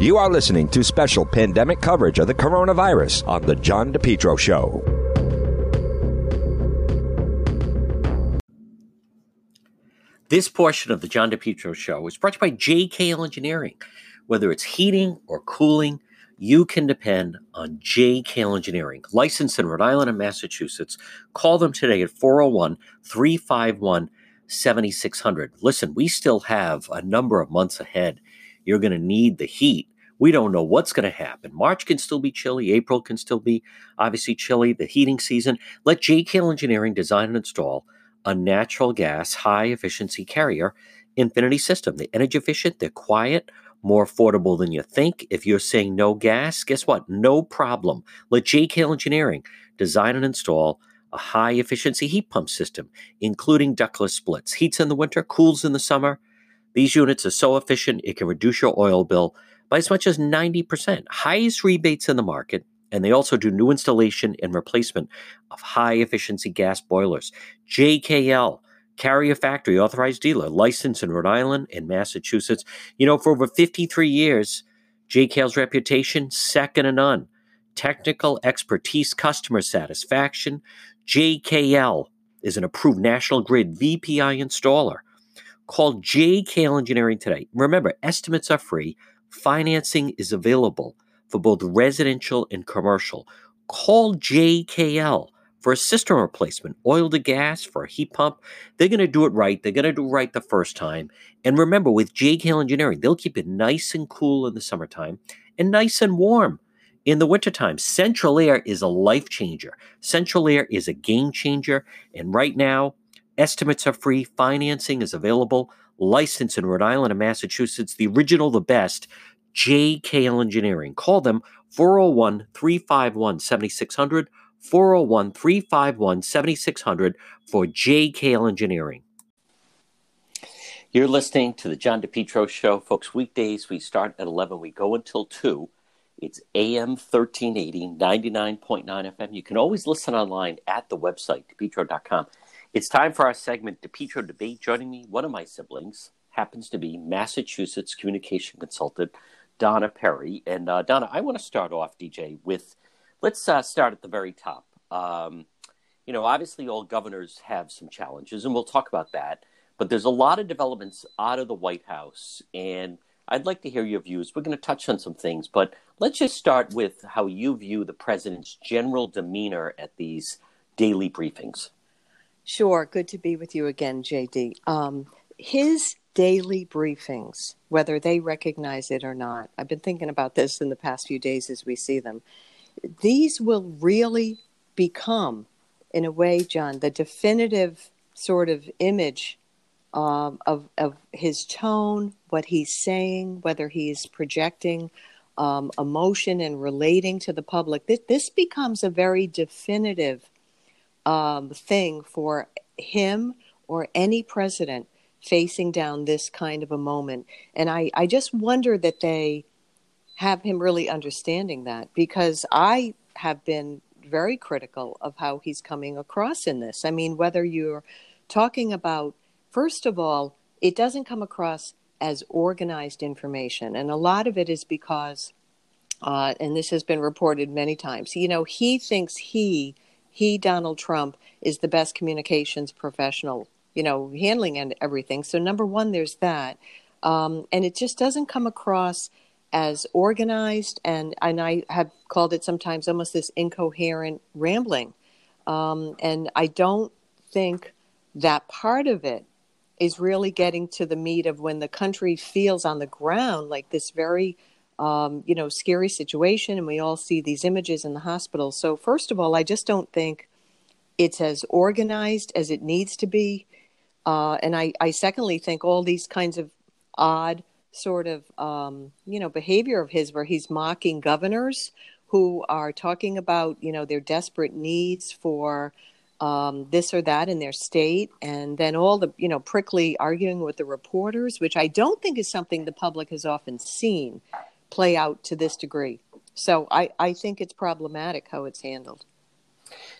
You are listening to special pandemic coverage of the coronavirus on The John DePetro Show. This portion of The John DePetro Show is brought to you by JKL Engineering. Whether it's heating or cooling, you can depend on JKL Engineering, licensed in Rhode Island and Massachusetts. Call them today at 401 351 7600. Listen, we still have a number of months ahead. You're going to need the heat. We don't know what's going to happen. March can still be chilly. April can still be obviously chilly. The heating season. Let JKL Engineering design and install a natural gas high efficiency carrier Infinity system. They're energy efficient, they're quiet, more affordable than you think. If you're saying no gas, guess what? No problem. Let JKL Engineering design and install a high efficiency heat pump system, including ductless splits. Heats in the winter, cools in the summer. These units are so efficient, it can reduce your oil bill by as much as 90%. Highest rebates in the market. And they also do new installation and replacement of high efficiency gas boilers. JKL, Carrier Factory, authorized dealer, licensed in Rhode Island and Massachusetts. You know, for over 53 years, JKL's reputation, second to none. Technical expertise, customer satisfaction. JKL is an approved National Grid VPI installer. Call JKL Engineering today. Remember, estimates are free, financing is available for both residential and commercial. Call JKL for a system replacement, oil to gas for a heat pump. They're going to do it right. They're going to do it right the first time. And remember, with JKL Engineering, they'll keep it nice and cool in the summertime and nice and warm in the wintertime. Central Air is a life changer. Central Air is a game changer. And right now, estimates are free, financing is available, license in Rhode Island and Massachusetts, the original, the best. JKL Engineering. Call them 401 351 7600, 401 351 7600 for JKL Engineering. You're listening to the John DePetro Show. Folks, weekdays we start at 11, we go until 2. It's AM 1380, 99.9 FM. You can always listen online at the website, depetro.com. It's time for our segment, DePetro Debate. Joining me, one of my siblings happens to be Massachusetts communication consultant Donna Perry. And uh, Donna, I want to start off, DJ, with let's uh, start at the very top. Um, you know, obviously, all governors have some challenges, and we'll talk about that. But there's a lot of developments out of the White House, and I'd like to hear your views. We're going to touch on some things, but let's just start with how you view the president's general demeanor at these daily briefings. Sure. Good to be with you again, JD. Um, his daily briefings, whether they recognize it or not. I've been thinking about this in the past few days as we see them. These will really become, in a way, John, the definitive sort of image um, of, of his tone, what he's saying, whether he's projecting um, emotion and relating to the public. This, this becomes a very definitive um, thing for him or any president facing down this kind of a moment. And I, I just wonder that they have him really understanding that because I have been very critical of how he's coming across in this. I mean, whether you're talking about, first of all, it doesn't come across as organized information. And a lot of it is because, uh, and this has been reported many times, you know, he thinks he, he, Donald Trump, is the best communications professional you know, handling and everything. So number one, there's that, um, and it just doesn't come across as organized, and and I have called it sometimes almost this incoherent rambling, um, and I don't think that part of it is really getting to the meat of when the country feels on the ground like this very um, you know scary situation and we all see these images in the hospital. So first of all i just don't think it's as organized as it needs to be. Uh, and I, I secondly think all these kinds of odd sort of um, you know behavior of his where he's mocking governors who are talking about you know their desperate needs for um, this or that in their state and then all the you know prickly arguing with the reporters which i don't think is something the public has often seen play out to this degree so i, I think it's problematic how it's handled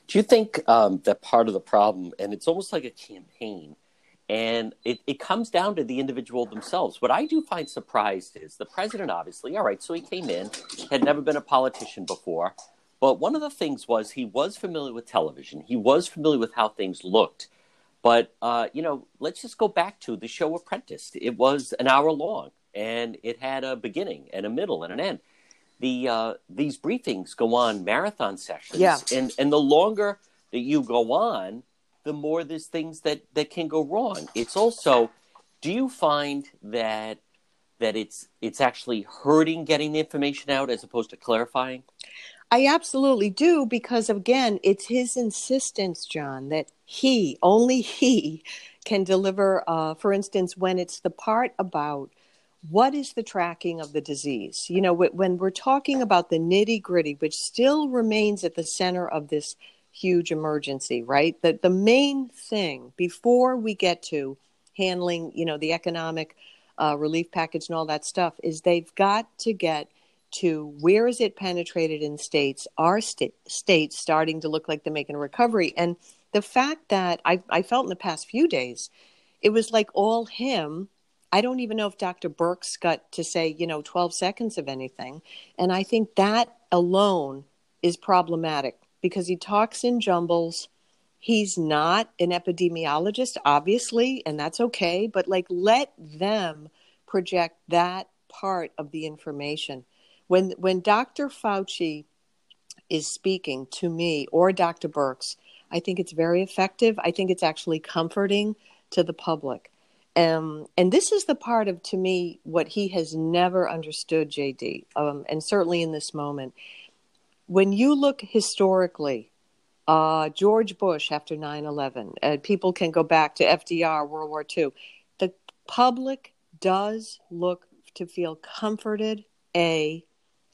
do you think um, that part of the problem and it's almost like a campaign And it, it comes down to the individual themselves. What I do find surprised is the president, obviously, all right, so he came in, had never been a politician before. But one of the things was he was familiar with television, he was familiar with how things looked. But, uh, you know, let's just go back to the show Apprentice. It was an hour long and it had a beginning and a middle and an end. The, uh, these briefings go on marathon sessions. Yeah. And, and the longer that you go on, the more there's things that that can go wrong. It's also, do you find that that it's it's actually hurting getting the information out as opposed to clarifying? I absolutely do because again, it's his insistence, John, that he only he can deliver. Uh, for instance, when it's the part about what is the tracking of the disease, you know, when we're talking about the nitty gritty, which still remains at the center of this huge emergency, right? The the main thing before we get to handling, you know, the economic uh, relief package and all that stuff is they've got to get to where is it penetrated in states? Are st- states starting to look like they're making a recovery? And the fact that I, I felt in the past few days, it was like all him. I don't even know if Dr. Birx got to say, you know, 12 seconds of anything. And I think that alone is problematic because he talks in jumbles. He's not an epidemiologist, obviously, and that's okay, but like let them project that part of the information. When when Dr. Fauci is speaking to me or Dr. Birx, I think it's very effective. I think it's actually comforting to the public. Um, and this is the part of, to me, what he has never understood, JD, um, and certainly in this moment when you look historically, uh, George Bush after 9 11, uh, people can go back to FDR, World War II. The public does look to feel comforted, A,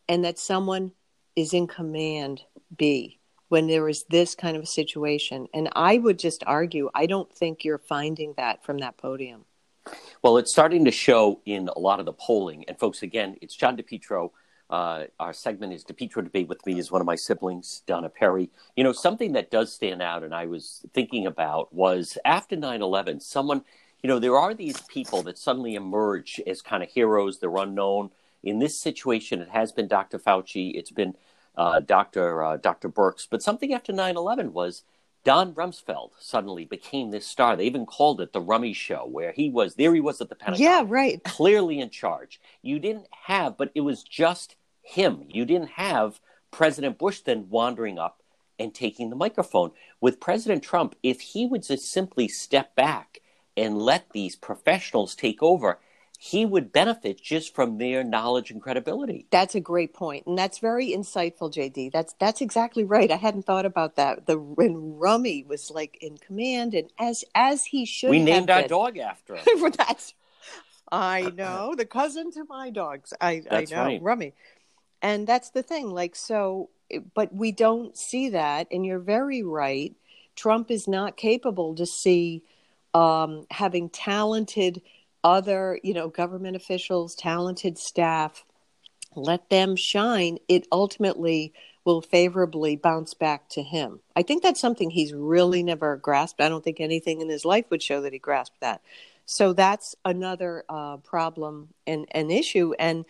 and that someone is in command, B, when there is this kind of a situation. And I would just argue, I don't think you're finding that from that podium. Well, it's starting to show in a lot of the polling. And folks, again, it's John DePetro uh, our segment is DePetro Debate with me is one of my siblings, Donna Perry. You know, something that does stand out, and I was thinking about, was after 9 11, someone, you know, there are these people that suddenly emerge as kind of heroes, they're unknown. In this situation, it has been Dr. Fauci, it's been uh, Dr. Uh, Dr. Birx, but something after 9 11 was Don Rumsfeld suddenly became this star. They even called it the Rummy Show, where he was there. He was at the Pentagon, yeah, right, clearly in charge. You didn't have, but it was just him. You didn't have President Bush then wandering up and taking the microphone. With President Trump, if he would just simply step back and let these professionals take over, he would benefit just from their knowledge and credibility. That's a great point, and that's very insightful, JD. That's that's exactly right. I hadn't thought about that. The when Rummy was like in command, and as as he should. We named our dog after him. that's. I know the cousin to my dogs. I that's I know right. Rummy, and that's the thing. Like so, but we don't see that, and you're very right. Trump is not capable to see um, having talented other, you know, government officials, talented staff, let them shine, it ultimately will favorably bounce back to him. I think that's something he's really never grasped. I don't think anything in his life would show that he grasped that. So that's another uh, problem and an issue. And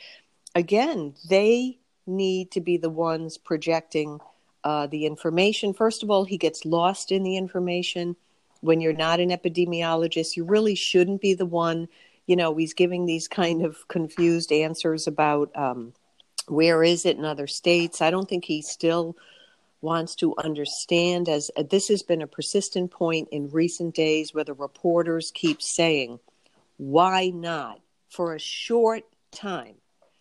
again, they need to be the ones projecting uh, the information. First of all, he gets lost in the information. When you're not an epidemiologist, you really shouldn't be the one you know, he's giving these kind of confused answers about um, where is it in other states. I don't think he still wants to understand, as uh, this has been a persistent point in recent days where the reporters keep saying, why not, for a short time,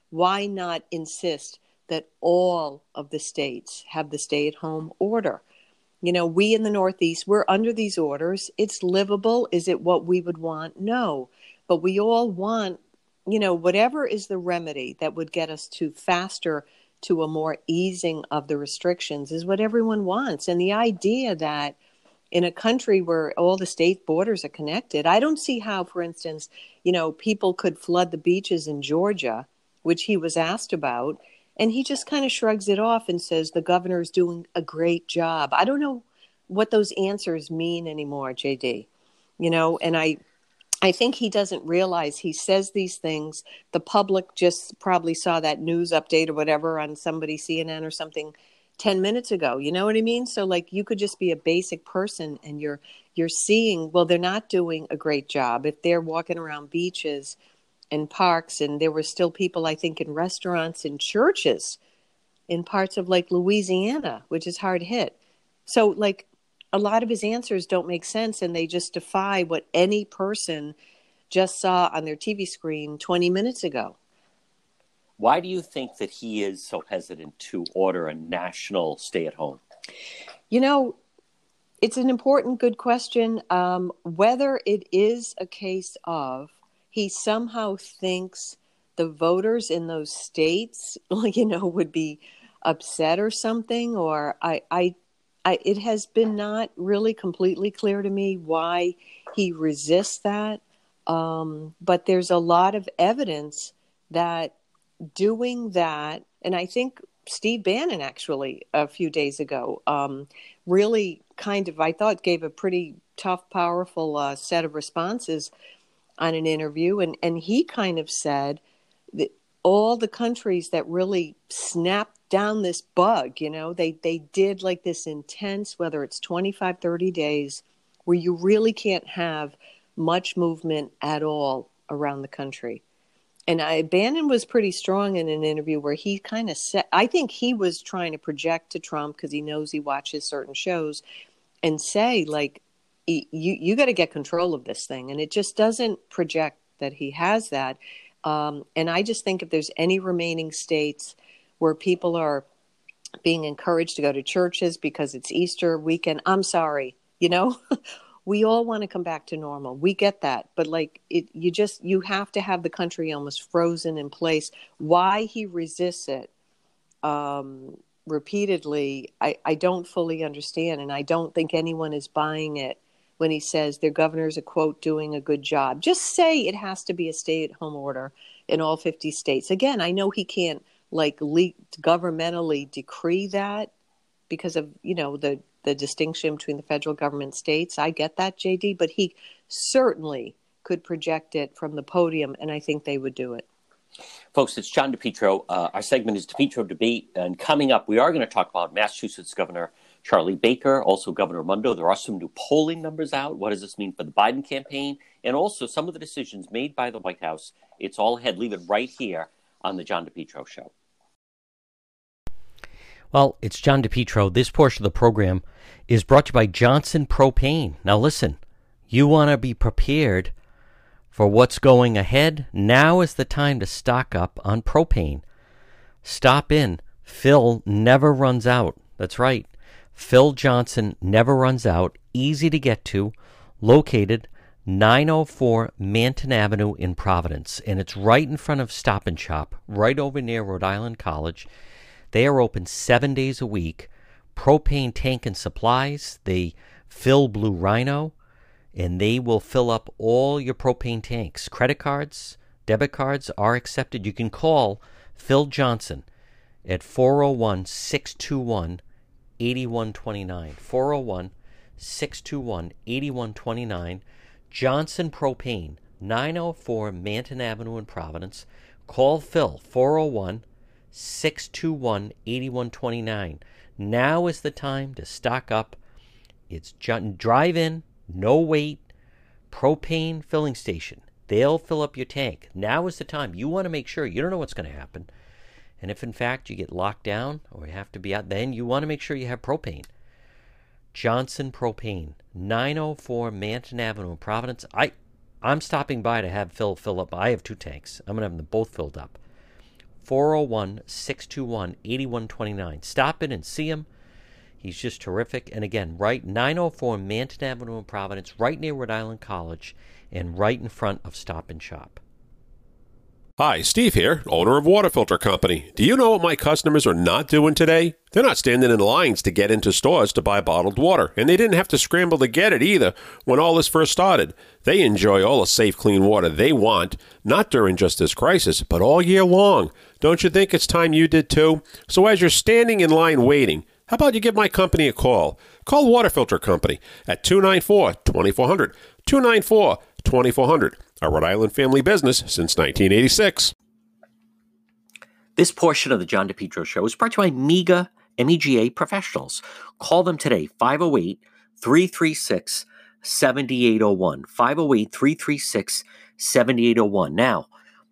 why not insist that all of the states have the stay at home order? You know, we in the Northeast, we're under these orders. It's livable. Is it what we would want? No but we all want you know whatever is the remedy that would get us to faster to a more easing of the restrictions is what everyone wants. And the idea that in a country where all the state borders are connected i don't see how for instance you know people could flood the beaches in georgia which he was asked about and he just kind of shrugs it off and says the governor is doing a great job. I don't know what those answers mean anymore jd you know and i I think he doesn't realize he says these things. The public just probably saw that news update or whatever on somebody CNN or something 10 minutes ago. You know what I mean? So like you could just be a basic person and you're you're seeing well they're not doing a great job if they're walking around beaches and parks and there were still people I think in restaurants and churches in parts of like Louisiana, which is hard hit. So like a lot of his answers don't make sense and they just defy what any person just saw on their TV screen 20 minutes ago. Why do you think that he is so hesitant to order a national stay at home? You know, it's an important, good question. Um, whether it is a case of he somehow thinks the voters in those states, you know, would be upset or something, or I, I, I, it has been not really completely clear to me why he resists that. Um, but there's a lot of evidence that doing that, and I think Steve Bannon actually a few days ago um, really kind of, I thought, gave a pretty tough, powerful uh, set of responses on an interview, and and he kind of said that all the countries that really snapped down this bug, you know, they they did like this intense, whether it's 25, 30 days, where you really can't have much movement at all around the country and I, Bannon was pretty strong in an interview where he kind of said, I think he was trying to project to Trump because he knows he watches certain shows and say, like, you, you got to get control of this thing. And it just doesn't project that he has that. Um, and I just think if there's any remaining states where people are being encouraged to go to churches because it's Easter weekend, I'm sorry, you know, we all want to come back to normal. We get that, but like it, you just you have to have the country almost frozen in place. Why he resists it um, repeatedly, I, I don't fully understand, and I don't think anyone is buying it when he says their governor's a quote doing a good job. Just say it has to be a stay-at-home order in all 50 states. Again, I know he can't like governmentally decree that because of you know the the distinction between the federal government states. I get that, JD, but he certainly could project it from the podium, and I think they would do it. Folks, it's John DePetro. Uh, our segment is DePetro Debate, and coming up, we are going to talk about Massachusetts Governor Charlie Baker, also Governor Raimondo. There are some new polling numbers out. What does this mean for the Biden campaign? And also some of the decisions made by the White House. It's all ahead. Leave it right here on the John DePetro Show. Well, it's John DePetro. This portion of the program is brought to you by Johnson Propane. Now, listen, you want to be prepared for what's going ahead. Now is the time to stock up on propane. Stop in. Phil never runs out. That's right. Phil Johnson never runs out. Easy to get to. Located 904 Manton Avenue in Providence. And it's right in front of Stop and Shop, right over near Rhode Island College. They are open seven days a week. Propane tank and supplies. They fill Blue Rhino, and they will fill up all your propane tanks. Credit cards, debit cards are accepted. You can call Phil Johnson at 401 621 8129. 401 621 8129. Johnson Propane, 904 Manton Avenue in Providence. Call Phil, 401 621 8129. Now is the time to stock up. It's drive in, no wait, propane filling station. They'll fill up your tank. Now is the time. You want to make sure you don't know what's going to happen. And if in fact you get locked down or you have to be out, then you want to make sure you have propane. Johnson Propane, 904 Manton Avenue in Providence. I, I'm stopping by to have Phil fill up. I have two tanks. I'm going to have them both filled up. 401 621 8129. Stop in and see him. He's just terrific. And again, right 904 Manton Avenue in Providence, right near Rhode Island College, and right in front of Stop and Shop. Hi, Steve here, owner of Water Filter Company. Do you know what my customers are not doing today? They're not standing in lines to get into stores to buy bottled water, and they didn't have to scramble to get it either when all this first started. They enjoy all the safe, clean water they want, not during just this crisis, but all year long. Don't you think it's time you did too? So as you're standing in line waiting, how about you give my company a call? Call Water Filter Company at 294 2400. 294 2400. A Rhode Island family business since 1986. This portion of the John DePetro show is brought to you by MEGA MEGA professionals. Call them today, 508 336 7801. 508 336 7801. Now,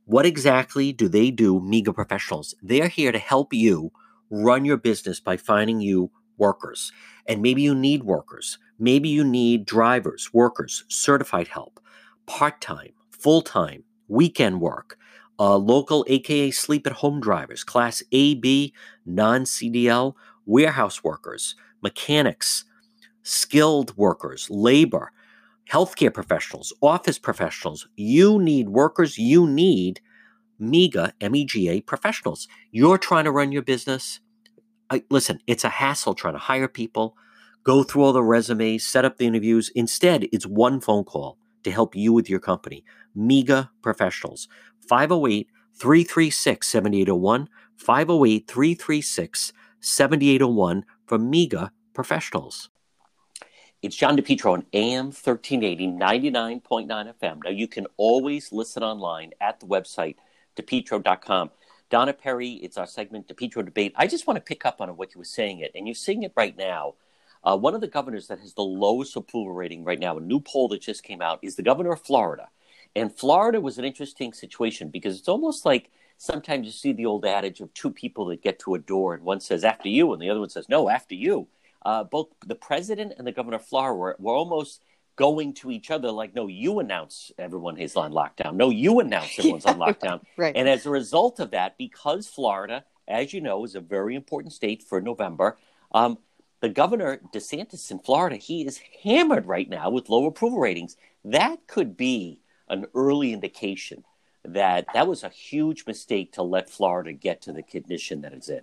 what exactly do they do, MEGA professionals? They're here to help you run your business by finding you workers. And maybe you need workers. Maybe you need drivers, workers, certified help, part time, full time, weekend work uh, local aka sleep at home drivers, class AB, non CDL, warehouse workers, mechanics, skilled workers, labor, healthcare professionals, office professionals. You need workers, you need MEGA, MEGA professionals. You're trying to run your business. I, listen, it's a hassle trying to hire people, go through all the resumes, set up the interviews. Instead, it's one phone call to help you with your company. MEGA professionals. 508 336 7801, 508 336 7801 for MEGA professionals. It's John DePetro on AM 1380, 99.9 FM. Now, you can always listen online at the website, depetro.com. Donna Perry, it's our segment, DePetro Debate. I just want to pick up on what you were saying it, and you're seeing it right now. Uh, one of the governors that has the lowest approval rating right now, a new poll that just came out, is the governor of Florida. And Florida was an interesting situation because it's almost like sometimes you see the old adage of two people that get to a door and one says after you and the other one says no after you. Uh, both the president and the governor of Florida were, were almost going to each other like, no, you announce everyone is on lockdown. No, you announce everyone's yeah, on lockdown. Right. And as a result of that, because Florida, as you know, is a very important state for November, um, the governor DeSantis in Florida, he is hammered right now with low approval ratings. That could be an early indication that that was a huge mistake to let Florida get to the condition that it's in.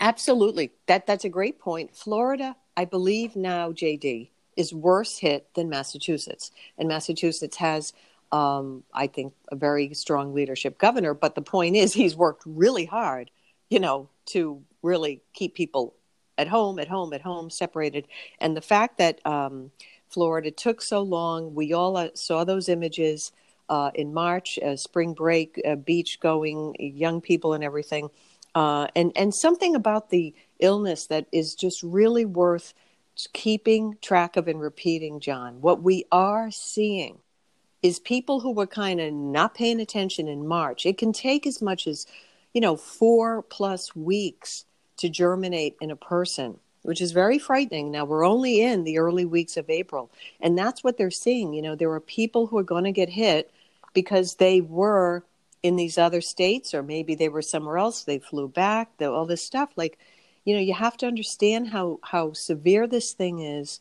Absolutely. That that's a great point. Florida, I believe now, JD, is worse hit than Massachusetts. And Massachusetts has um, I think a very strong leadership governor, but the point is he's worked really hard, you know, to really keep people at home, at home, at home, separated. And the fact that um, Florida took so long. We all uh, saw those images uh, in March, uh, spring break, uh, beach going, young people and everything. Uh, and, and something about the illness that is just really worth keeping track of and repeating, John. What we are seeing is people who were kind of not paying attention in March. It can take as much as, you know, four plus weeks to germinate in a person which is very frightening. Now we're only in the early weeks of April, and that's what they're seeing. You know, there are people who are going to get hit because they were in these other states, or maybe they were somewhere else. They flew back. The, all this stuff, like, you know, you have to understand how how severe this thing is.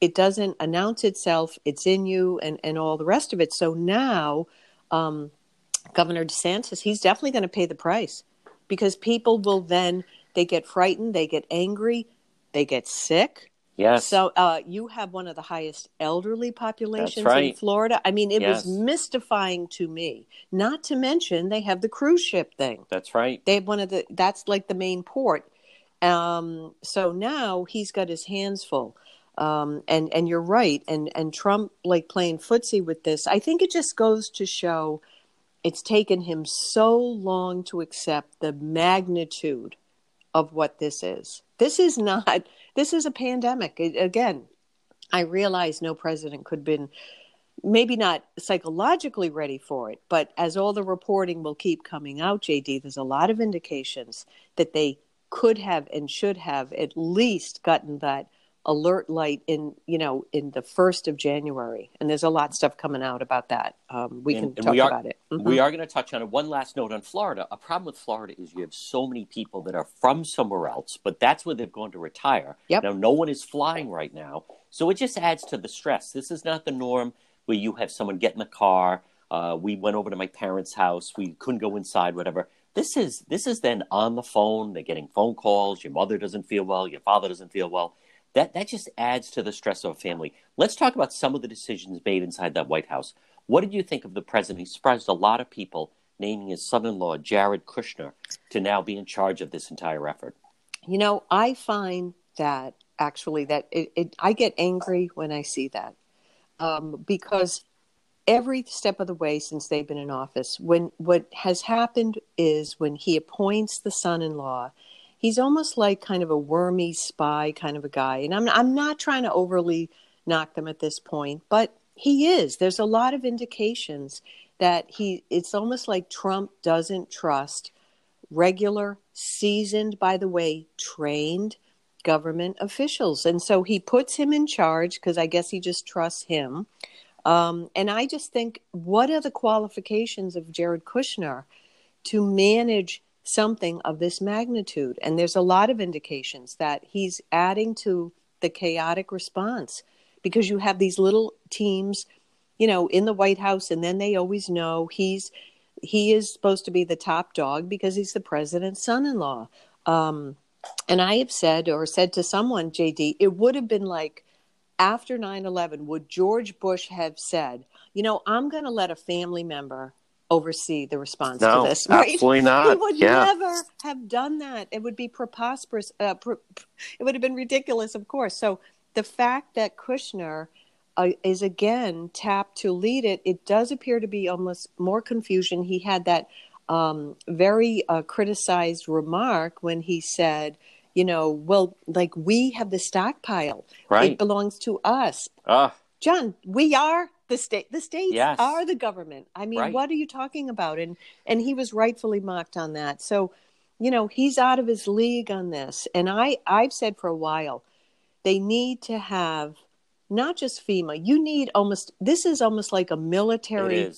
It doesn't announce itself. It's in you, and and all the rest of it. So now, um, Governor DeSantis, he's definitely going to pay the price because people will then they get frightened, they get angry, they get sick. Yes. So uh, you have one of the highest elderly populations right. in Florida. I mean, it yes. was mystifying to me. Not to mention they have the cruise ship thing. That's right. They have one of the. That's like the main port. Um, so now he's got his hands full. Um, and and you're right. And and Trump like playing footsie with this. I think it just goes to show it's taken him so long to accept the magnitude of what this is. This is not, this is a pandemic. It, again, I realize no president could have been maybe not psychologically ready for it, but as all the reporting will keep coming out, JD, there's a lot of indications that they could have and should have at least gotten that alert light in you know in the first of January, and there's a lot of stuff coming out about that. Um, we and, can talk we are, about it. Mm-hmm. We are going to touch on it. One last note on Florida. A problem with Florida is you have so many people that are from somewhere else, but that's where they've gone to retire. Yep. Now, no one is flying right now, so it just adds to the stress. This is not the norm where you have someone get in the car. Uh, we went over to my parents' house. We couldn't go inside, whatever. This is this is then on the phone. They're getting phone calls. Your mother doesn't feel well. Your father doesn't feel well that that just adds to the stress of a family. Let's talk about some of the decisions made inside that White House. What did you think of the president? He surprised a lot of people, naming his son-in-law Jared Kushner to now be in charge of this entire effort. You know, I find that actually that it, it I get angry when I see that. um, because every step of the way since they've been in office, when what has happened is when he appoints the son-in-law, he's almost like kind of a wormy spy kind of a guy. And I'm I'm not trying to overly knock them at this point, but he is. There's a lot of indications that he it's almost like Trump doesn't trust regular, seasoned, by the way, trained government officials. And so he puts him in charge because I guess he just trusts him. Um, and I just think, what are the qualifications of Jared Kushner to manage something of this magnitude? And there's a lot of indications that he's adding to the chaotic response because you have these little teams, you know, in the White House, and then they always know he's he is supposed to be the top dog because he's the president's son-in-law. Um, and I have said or said to someone, JD, it would have been like after 9/11 would George Bush have said, you know, I'm going to let a family member oversee the response no, to this. Right? Absolutely not. He would yeah. never have done that. It would be preposterous. Uh, pre- it would have been ridiculous, of course. So the fact that Kushner uh, is again tapped to lead it, it does appear to be almost more confusion. He had that um, very uh, criticized remark when he said, you know, well, like we have the stockpile, right. it belongs to us. Uh, John, we are the state. The states yes. are the government. I mean, right. what are you talking about? And and he was rightfully mocked on that. So, you know, he's out of his league on this. And I I've said for a while, they need to have not just FEMA. You need almost this is almost like a military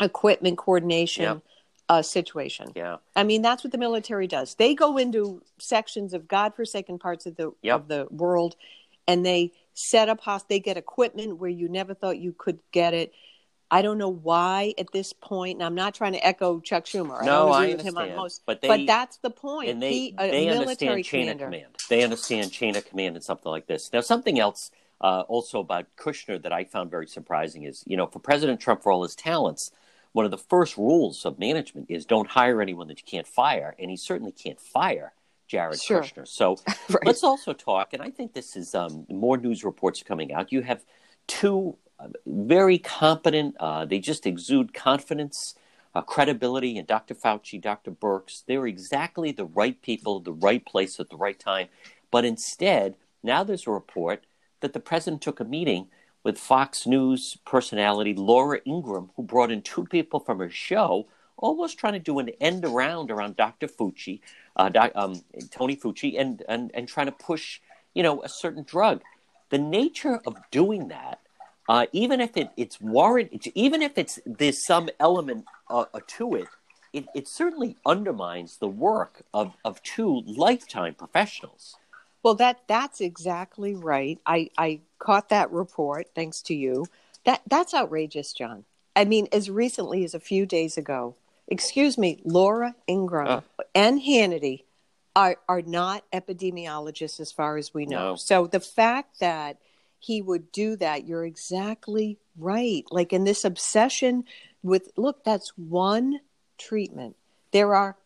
equipment coordination yep. uh, situation. Yeah, I mean that's what the military does. They go into sections of godforsaken parts of the yep. of the world, and they set up host. They get equipment where you never thought you could get it. I don't know why at this point, and I'm not trying to echo Chuck Schumer. No, I, I with him on most, but, they, but that's the point. And they, he, they understand chain commander. of command. They understand chain of command and something like this. Now, something else uh, also about Kushner that I found very surprising is, you know, for President Trump, for all his talents, one of the first rules of management is don't hire anyone that you can't fire, and he certainly can't fire Jared sure. Kushner. So right. let's also talk, and I think this is um, more news reports coming out. You have two uh, very competent, uh, they just exude confidence, uh, credibility, and Dr. Fauci, Dr. Birx, they're exactly the right people, the right place at the right time. But instead, now there's a report that the president took a meeting with Fox News personality Laura Ingraham, who brought in two people from her show, almost trying to do an end around around Dr. Fauci, uh, um, Tony Fauci, and, and and trying to push, you know, a certain drug. The nature of doing that, uh, even if it, it's warranted, even if it's there's some element uh, to it, it, it certainly undermines the work of, of two lifetime professionals. Well, that that's exactly right. I I caught that report thanks to you. That that's outrageous, John. I mean, as recently as a few days ago, excuse me, Laura Ingraham Uh. and Hannity are are not epidemiologists as far as we know. No. So the fact that he would do that, you're exactly right. Like in this obsession with look, that's one treatment. There are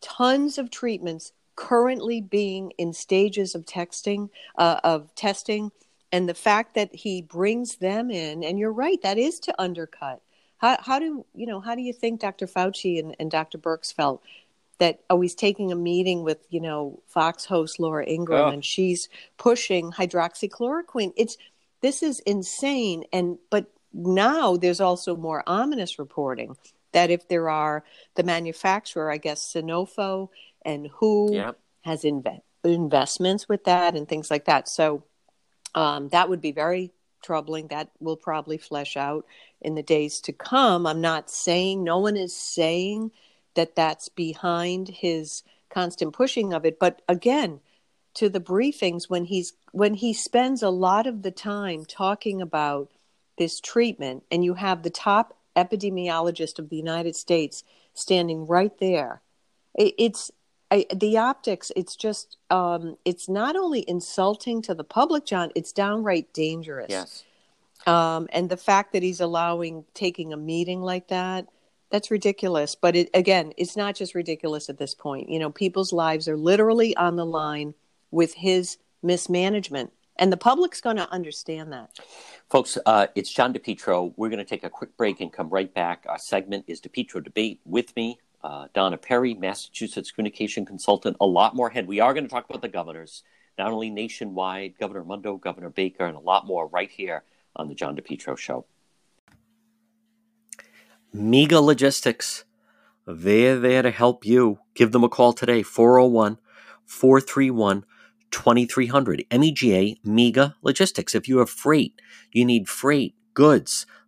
tons of treatments currently being in stages of texting uh, of testing and the fact that he brings them in and you're right that is to undercut how, how do you know how do you think dr fauci and, and dr Birx felt that oh he's taking a meeting with you know fox host laura Ingraham Oh. and she's pushing hydroxychloroquine it's this is insane and but now there's also more ominous reporting that if there are the manufacturer i guess Sanofi and who Yep. has inve- investments with that and things like that. So um, that would be very troubling. That will probably flesh out in the days to come. I'm not saying, no one is saying that that's behind his constant pushing of it. But again, to the briefings when he's when he spends a lot of the time talking about this treatment and you have the top epidemiologist of the United States standing right there it's I, the optics it's just um, it's not only insulting to the public john it's downright dangerous Yes. um, and the fact that he's allowing taking a meeting like that that's ridiculous but it, again it's not just ridiculous at this point you know people's lives are literally on the line with his mismanagement And the public's going to understand that. Folks, uh, it's John DePetro. We're going to take a quick break and come right back. Our segment is DePetro Debate with me, uh, Donna Perry, Massachusetts communication consultant. A lot more ahead. We are going to talk about the governors, not only nationwide, Governor Raimondo, Governor Baker, and a lot more right here on the John DePetro Show. MEGA Logistics. They're there to help you. Give them a call today, 401 431 2300. MEGA, MEGA Logistics. If you have freight, you need freight, goods,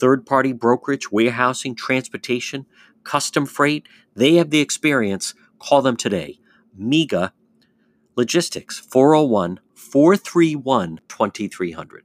third party brokerage, warehousing, transportation, custom freight. They have the experience. Call them today. MEGA Logistics 401 431 2300.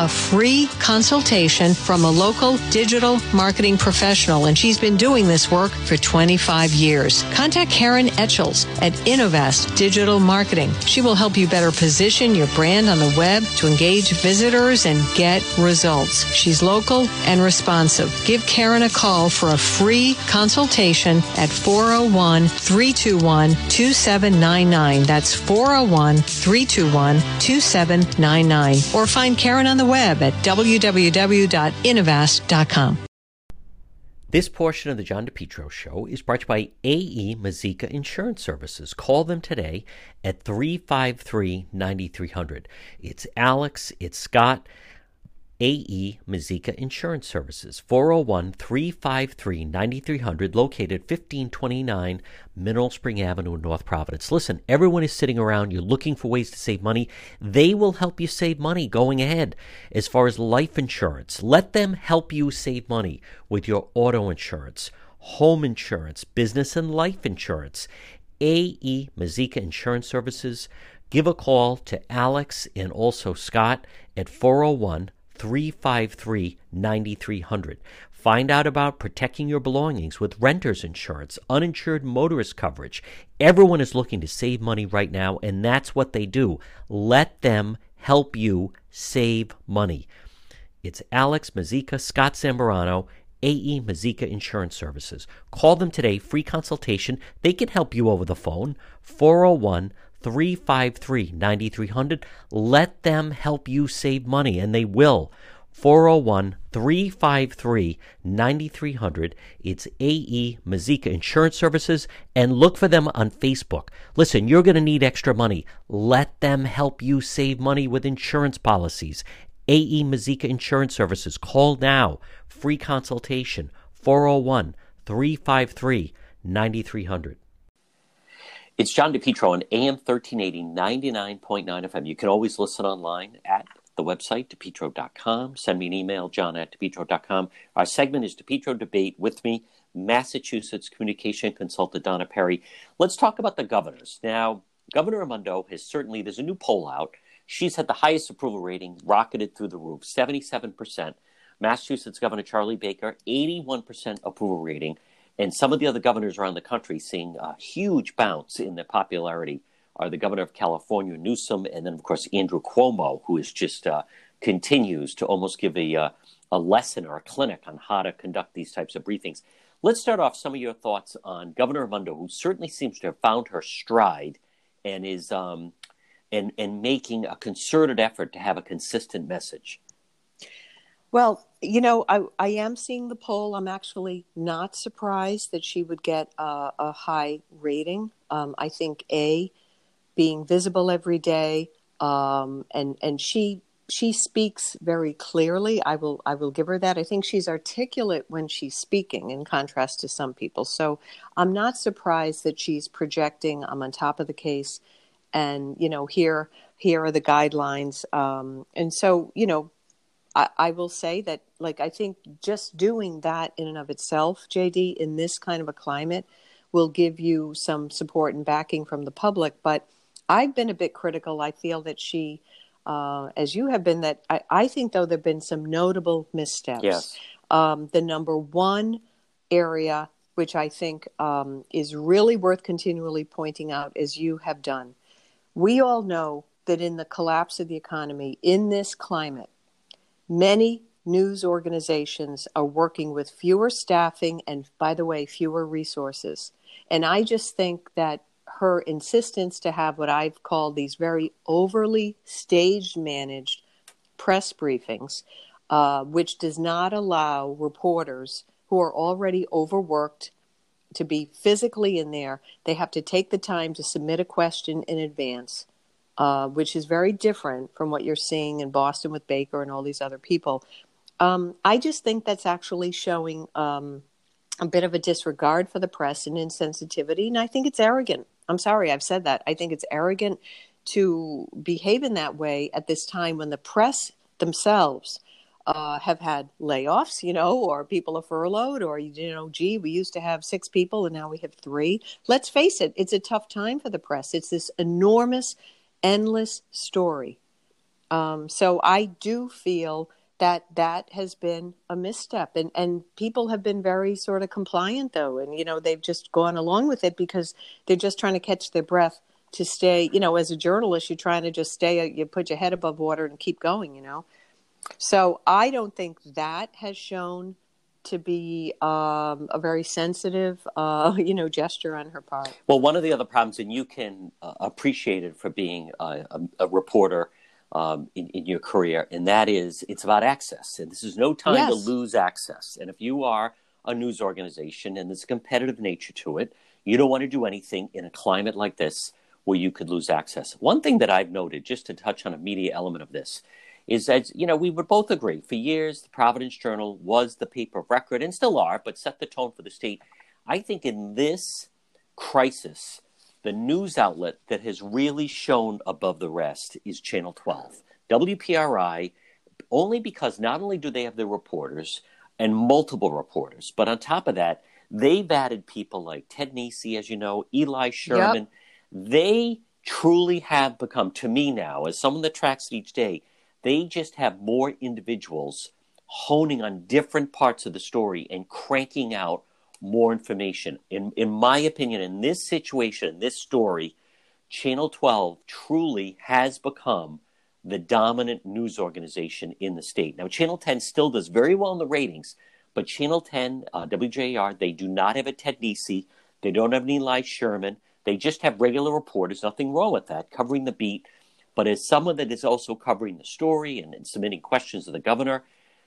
a free consultation from a local digital marketing professional, and she's been doing this work for 25 years. Contact Karen Etchels at Innovast Digital Marketing. She will help you better position your brand on the web to engage visitors and get results. She's local and responsive. Give Karen a call for a free consultation at 401 321 2799. That's 401 321 2799. Or find Karen on the web at www.innovast.com. This portion of the John DePetro Show is brought to you by AE Mazika Insurance Services. Call them today at 353 9300. It's Alex, it's Scott. AE Mazika Insurance Services, 401 353 9300, located 1529 Mineral Spring Avenue in North Providence. Listen, everyone is sitting around. You're looking for ways to save money. They will help you save money going ahead. As far as life insurance, let them help you save money with your auto insurance, home insurance, business and life insurance. AE Mazika Insurance Services. Give a call to Alex and also Scott at 401 353 9300. Find out about protecting your belongings with renter's insurance, uninsured motorist coverage. Everyone is looking to save money right now, and that's what they do. Let them help you save money. It's Alex Mazika, Scott Zambrano, AE Mazika Insurance Services. Call them today, free consultation. They can help you over the phone, 401 353 9300. Let them help you save money, and they will. 401 353 9300. It's AE Mazika Insurance Services, and look for them on Facebook. Listen, you're going to need extra money. Let them help you save money with insurance policies. AE Mazika Insurance Services. Call now. Free consultation 401 353 9300. It's John DePetro on AM 1380, 99.9 FM. You can always listen online at the website, depetro.com. Send me an email, john at depetro.com. Our segment is DePetro Debate with me, Massachusetts communication consultant Donna Perry. Let's talk about the governors. Now, Governor Raimondo has certainly, there's a new poll out. She's had the highest approval rating, rocketed through the roof, 77%. Massachusetts Governor Charlie Baker, 81% approval rating and some of the other governors around the country seeing a huge bounce in their popularity are the governor of California, Newsom, and then, of course, Andrew Cuomo, who is just uh, continues to almost give a, uh, a lesson or a clinic on how to conduct these types of briefings. Let's start off some of your thoughts on Governor Raimondo, who certainly seems to have found her stride and is um, and, and making a concerted effort to have a consistent message. Well, you know, I, I am seeing the poll. I'm actually not surprised that she would get a, a high rating. Um, I think A, being visible every day, um, and and she she speaks very clearly. I will I will give her that. I think she's articulate when she's speaking, in contrast to some people. So I'm not surprised that she's projecting. I'm on top of the case, and you know here here are the guidelines. Um, and so you know, I, I will say that like I think just doing that in and of itself, JD, in this kind of a climate, will give you some support and backing from the public. But I've been a bit critical. I feel that she uh, as you have been, that I, I, think, though, there have been some notable missteps. Yes. Um, the number one area, which I think um, is really worth continually pointing out, as you have done, we all know that in the collapse of the economy, in this climate, many news organizations are working with fewer staffing and, by the way, fewer resources. And I just think that her insistence to have what I've called these very overly stage managed press briefings, uh, which does not allow reporters who are already overworked to be physically in there. They have to take the time to submit a question in advance, uh, which is very different from what you're seeing in Boston with Baker and all these other people. Um, I just think that's actually showing um, a bit of a disregard for the press and insensitivity, and I think it's arrogant. I'm sorry, I've said that. I think it's arrogant to behave in that way at this time when the press themselves uh, have had layoffs, you know, or people are furloughed, or, you know, gee, we used to have six people and now we have three. Let's face it, it's a tough time for the press. It's this enormous, endless story. Um, so I do feel that that has been a misstep. And and people have been very sort of compliant though. And you know they've just gone along with it because they're just trying to catch their breath to stay you know as a journalist you're trying to just stay you put your head above water and keep going you know. So i don't think that has shown to be um, a very sensitive, uh, you know, gesture on her part. Well, one of the other problems, and you can uh, appreciate it for being a, a, a reporter um, in, in, your career, and that is it's about access. And this is no time yes. to lose access. And if you are a news organization and there's a competitive nature to it, you don't want to do anything in a climate like this where you could lose access. One thing that I've noted, just to touch on a media element of this, is that you know we would both agree for years the Providence Journal was the paper of record and still are, but set the tone for the state. I think in this crisis the news outlet that has really shown above the rest is Channel 12. WPRI, only because not only do they have their reporters and multiple reporters, but on top of that, they've added people like Ted Nesi, as you know, Eli Sherman. Yep. They truly have become, to me now, as someone that tracks it each day, they just have more individuals honing on different parts of the story and cranking out more information. In, in my opinion, in this situation, this story, Channel 12 truly has become the dominant news organization in the state. Now, Channel 10 still does very well in the ratings, but Channel 10, uh, WJR, they do not have a Ted Nesi. They don't have an Eli Sherman. They just have regular reporters. Nothing wrong with that, covering the beat. But as someone that is also covering the story and, and submitting questions to the governor,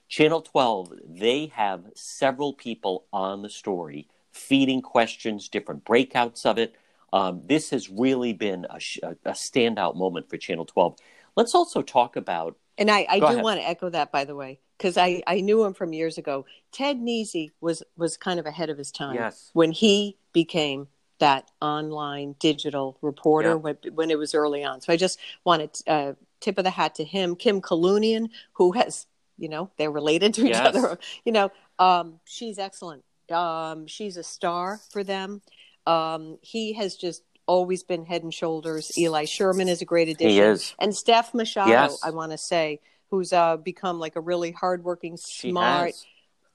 Channel 12, they have several people on the story feeding questions, different breakouts of it. Um, this has really been a, a, standout moment for Channel 12. Let's also talk about. And I, I do ahead. want to echo that, by the way, because I, I knew him from years ago. Ted Nesi was, was kind of ahead of his time yes. when he became that online digital reporter yeah. when, when it was early on. So I just wanted to uh, tip of the hat to him. Kim Kalunian, who has you know they're related to each yes. other you know um, she's excellent um, she's a star for them um, he has just always been head and shoulders eli sherman is a great addition he is. and steph machado yes. i want to say who's uh, become like a really hardworking smart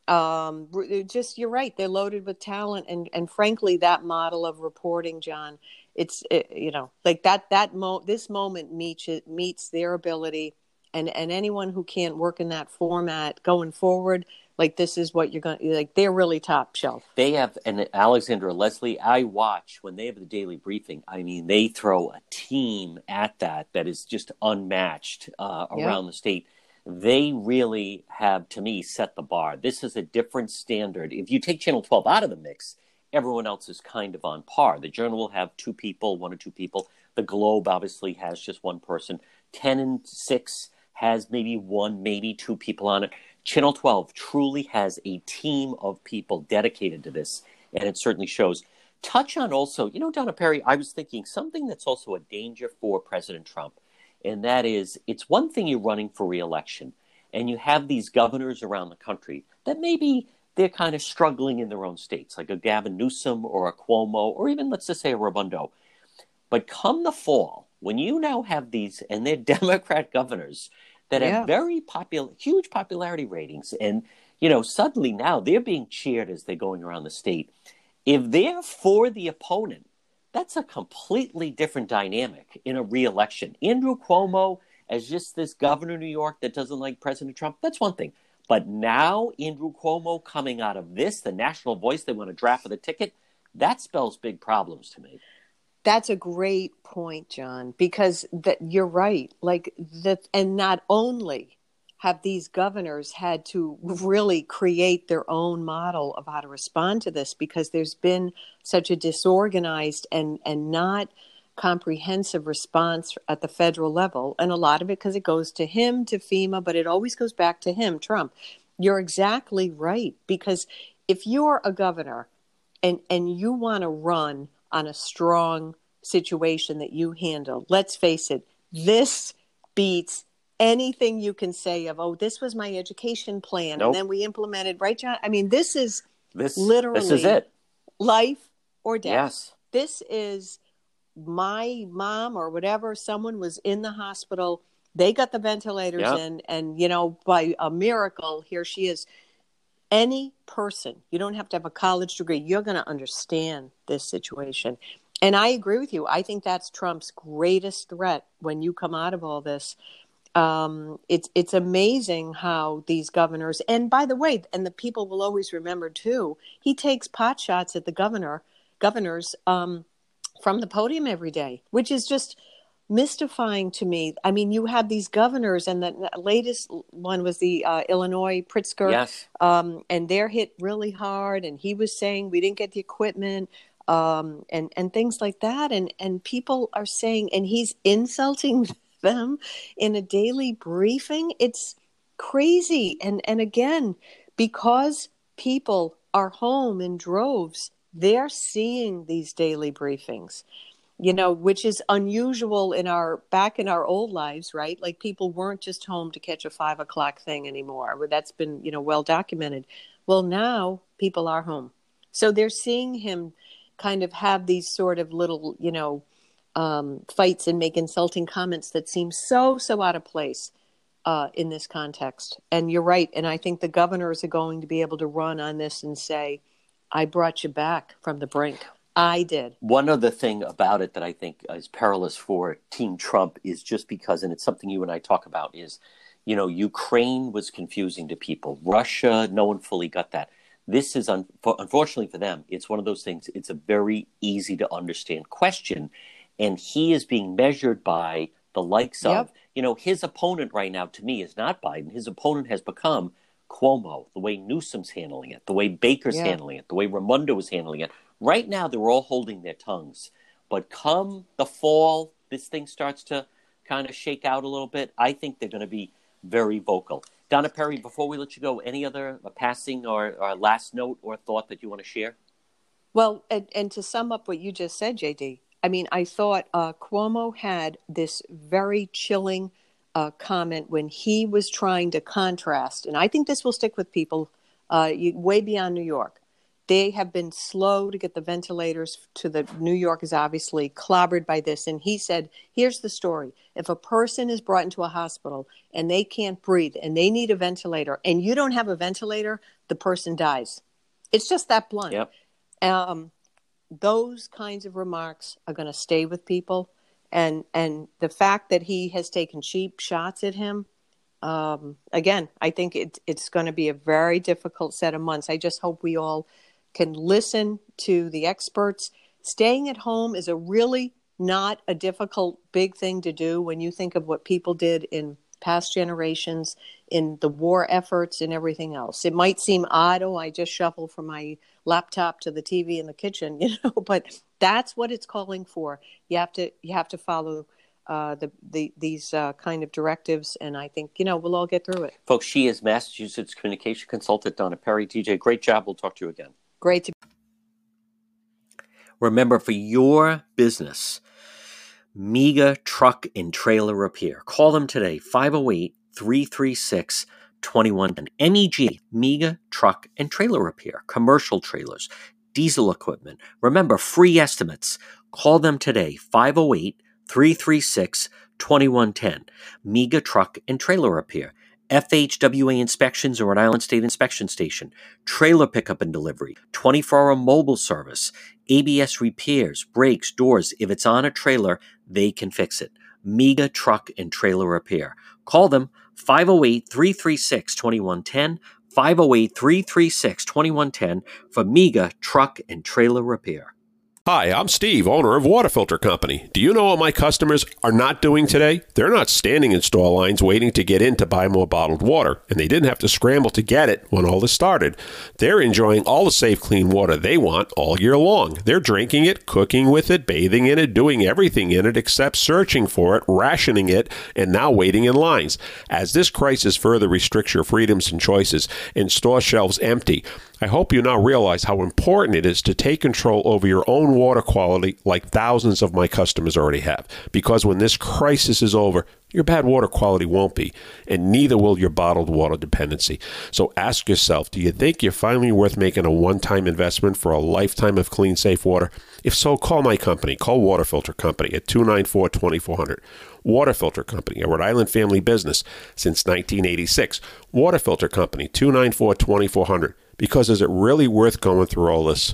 um, just you're right they're loaded with talent and and frankly that model of reporting john it's it, you know like that that mo this moment meets meets their ability and and anyone who can't work in that format going forward like this is what you're going to like they're really top shelf they have and alexandra leslie i watch when they have the daily briefing i mean they throw a team at that that is just unmatched uh, around yeah. the state they really have to me set the bar. This is a different standard. If you take channel 12 out of the mix everyone else is kind of on par. The journal will have two people one or two people. The globe obviously has just one person. 10 and 6 has maybe one, maybe two people on it. Channel 12 truly has a team of people dedicated to this, and it certainly shows. Touch on also, you know, Donna Perry, I was thinking something that's also a danger for President Trump, and that is it's one thing you're running for reelection, and you have these governors around the country that maybe they're kind of struggling in their own states, like a Gavin Newsom or a Cuomo, or even let's just say a Raimondo. But come the fall, when you now have these, and they're Democrat governors that yeah. have very popular, huge popularity ratings, and you know, suddenly now they're being cheered as they're going around the state. If they're for the opponent, that's a completely different dynamic in a reelection. Andrew Cuomo as just this governor of New York that doesn't like President Trump, that's one thing. But now Andrew Cuomo coming out of this, the national voice they want to draft for the ticket, that spells big problems to me. That's a great point, John, because that you're right. Like that, and not only have these governors had to really create their own model of how to respond to this because there's been such a disorganized and and not comprehensive response at the federal level and a lot of it because it goes to him to FEMA but it always goes back to him Trump you're exactly right because if you're a governor and and you want to run on a strong situation that you handle. Let's face it, this beats anything you can say of, oh, this was my education plan. Nope. And then we implemented, right, John? I mean, this is this, literally this is it. life or death. Yes. This is my mom or whatever, someone was in the hospital. They got the ventilators yep. in, and, you know, by a miracle, here she is any person, you don't have to have a college degree, you're going to understand this situation. And I agree with you. I think that's Trump's greatest threat when you come out of all this. Um, it's it's amazing how these governors, and by the way, and the people will always remember too. He takes pot shots at the governor, governors um, from the podium every day, which is just mystifying to me. I mean, you have these governors, and the latest one was the uh, Illinois Pritzker, yes. um, and they're hit really hard. And he was saying we didn't get the equipment, um, and and things like that. And and people are saying, and he's insulting them in a daily briefing. It's crazy. And and again, because people are home in droves, they're seeing these daily briefings you know, which is unusual in our back in our old lives, right? Like people weren't just home to catch a five o'clock thing anymore. That's been, you know, well documented. Well, now people are home. So they're seeing him kind of have these sort of little, you know, um, fights and make insulting comments that seem so, so out of place uh, in this context. And you're right. And I think the governors are going to be able to run on this and say, I brought you back from the brink. I did. One other thing about it that I think is perilous for Team Trump is just because, and it's something you and I talk about, is you know, Ukraine was confusing to people. Russia, no one fully got that. This is, un- unfortunately for them, it's one of those things, it's a very easy to understand question. And he is being measured by the likes yep. of, you know, his opponent right now to me is not Biden. His opponent has become Cuomo, the way Newsom's handling it, the way Baker's yeah. handling it, the way Raimondo is handling it. Right now, they're all holding their tongues. But come the fall, this thing starts to kind of shake out a little bit. I think they're going to be very vocal. Donna Perry, before we let you go, any other passing or, or last note or thought that you want to share? Well, and, and, to sum up what you just said, JD, I mean, I thought uh, Cuomo had this very chilling uh, comment when he was trying to contrast, and I think this will stick with people uh, way beyond New York. They have been slow to get the ventilators to the New York is obviously clobbered by this. And he said, here's the story. If a person is brought into a hospital and they can't breathe and they need a ventilator and you don't have a ventilator, the person dies. It's just that blunt. Yep. Um, those kinds of remarks are going to stay with people. And, and the fact that he has taken cheap shots at him, um, again, I think it, it's going to be a very difficult set of months. I just hope we all can listen to the experts. Staying at home is a really not a difficult big thing to do when you think of what people did in past generations in the war efforts and everything else. It might seem odd, oh, I just shuffle from my laptop to the TV in the kitchen, you know, but that's what it's calling for. You have to you have to follow uh, the, the these uh, kind of directives, and I think you know we'll all get through it. Folks, she is Massachusetts communication consultant Donna Perry. DJ, great job. We'll talk to you again. Great to. Remember, for your business, Mega Truck and Trailer Repair. Call them today, 508 336 2110. MEG, Mega Truck and Trailer Repair, commercial trailers, diesel equipment. Remember, free estimates. Call them today, 508 336 2110. Mega Truck and Trailer Repair. FHWA inspections or Rhode Island State Inspection Station, trailer pickup and delivery, 24 hour mobile service, ABS repairs, brakes, doors. If it's on a trailer, they can fix it. Mega Truck and Trailer Repair. Call them 508 336 2110. 508 336 2110 for Mega Truck and Trailer Repair. Hi, I'm Steve, owner of Water Filter Company. Do you know what my customers are not doing today? They're not standing in store lines waiting to get in to buy more bottled water, and they didn't have to scramble to get it when all this started. They're enjoying all the safe, clean water they want all year long. They're drinking it, cooking with it, bathing in it, doing everything in it except searching for it, rationing it, and now waiting in lines. As this crisis further restricts your freedoms and choices and store shelves empty, I hope you now realize how important it is to take control over your own water quality like thousands of my customers already have. Because when this crisis is over, your bad water quality won't be, and neither will your bottled water dependency. So ask yourself do you think you're finally worth making a one time investment for a lifetime of clean, safe water? If so, call my company. Call Water Filter Company at 294 2400. Water Filter Company, a Rhode Island family business since 1986. Water Filter Company, 294 2400. Because is it really worth going through all this?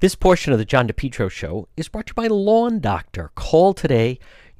This portion of the John DePetro Show is brought to you by Lawn Doctor. Call today.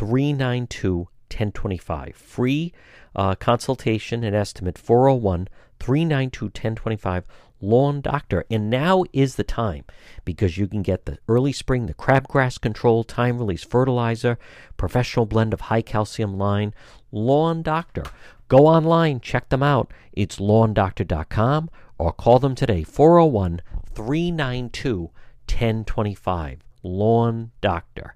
392 1025. Free uh, consultation and estimate 401 392 1025. Lawn Doctor. And now is the time because you can get the early spring, the crabgrass control, time release fertilizer, professional blend of high calcium line. Lawn Doctor. Go online, check them out. It's lawndoctor.com or call them today 401 392 1025. Lawn Doctor.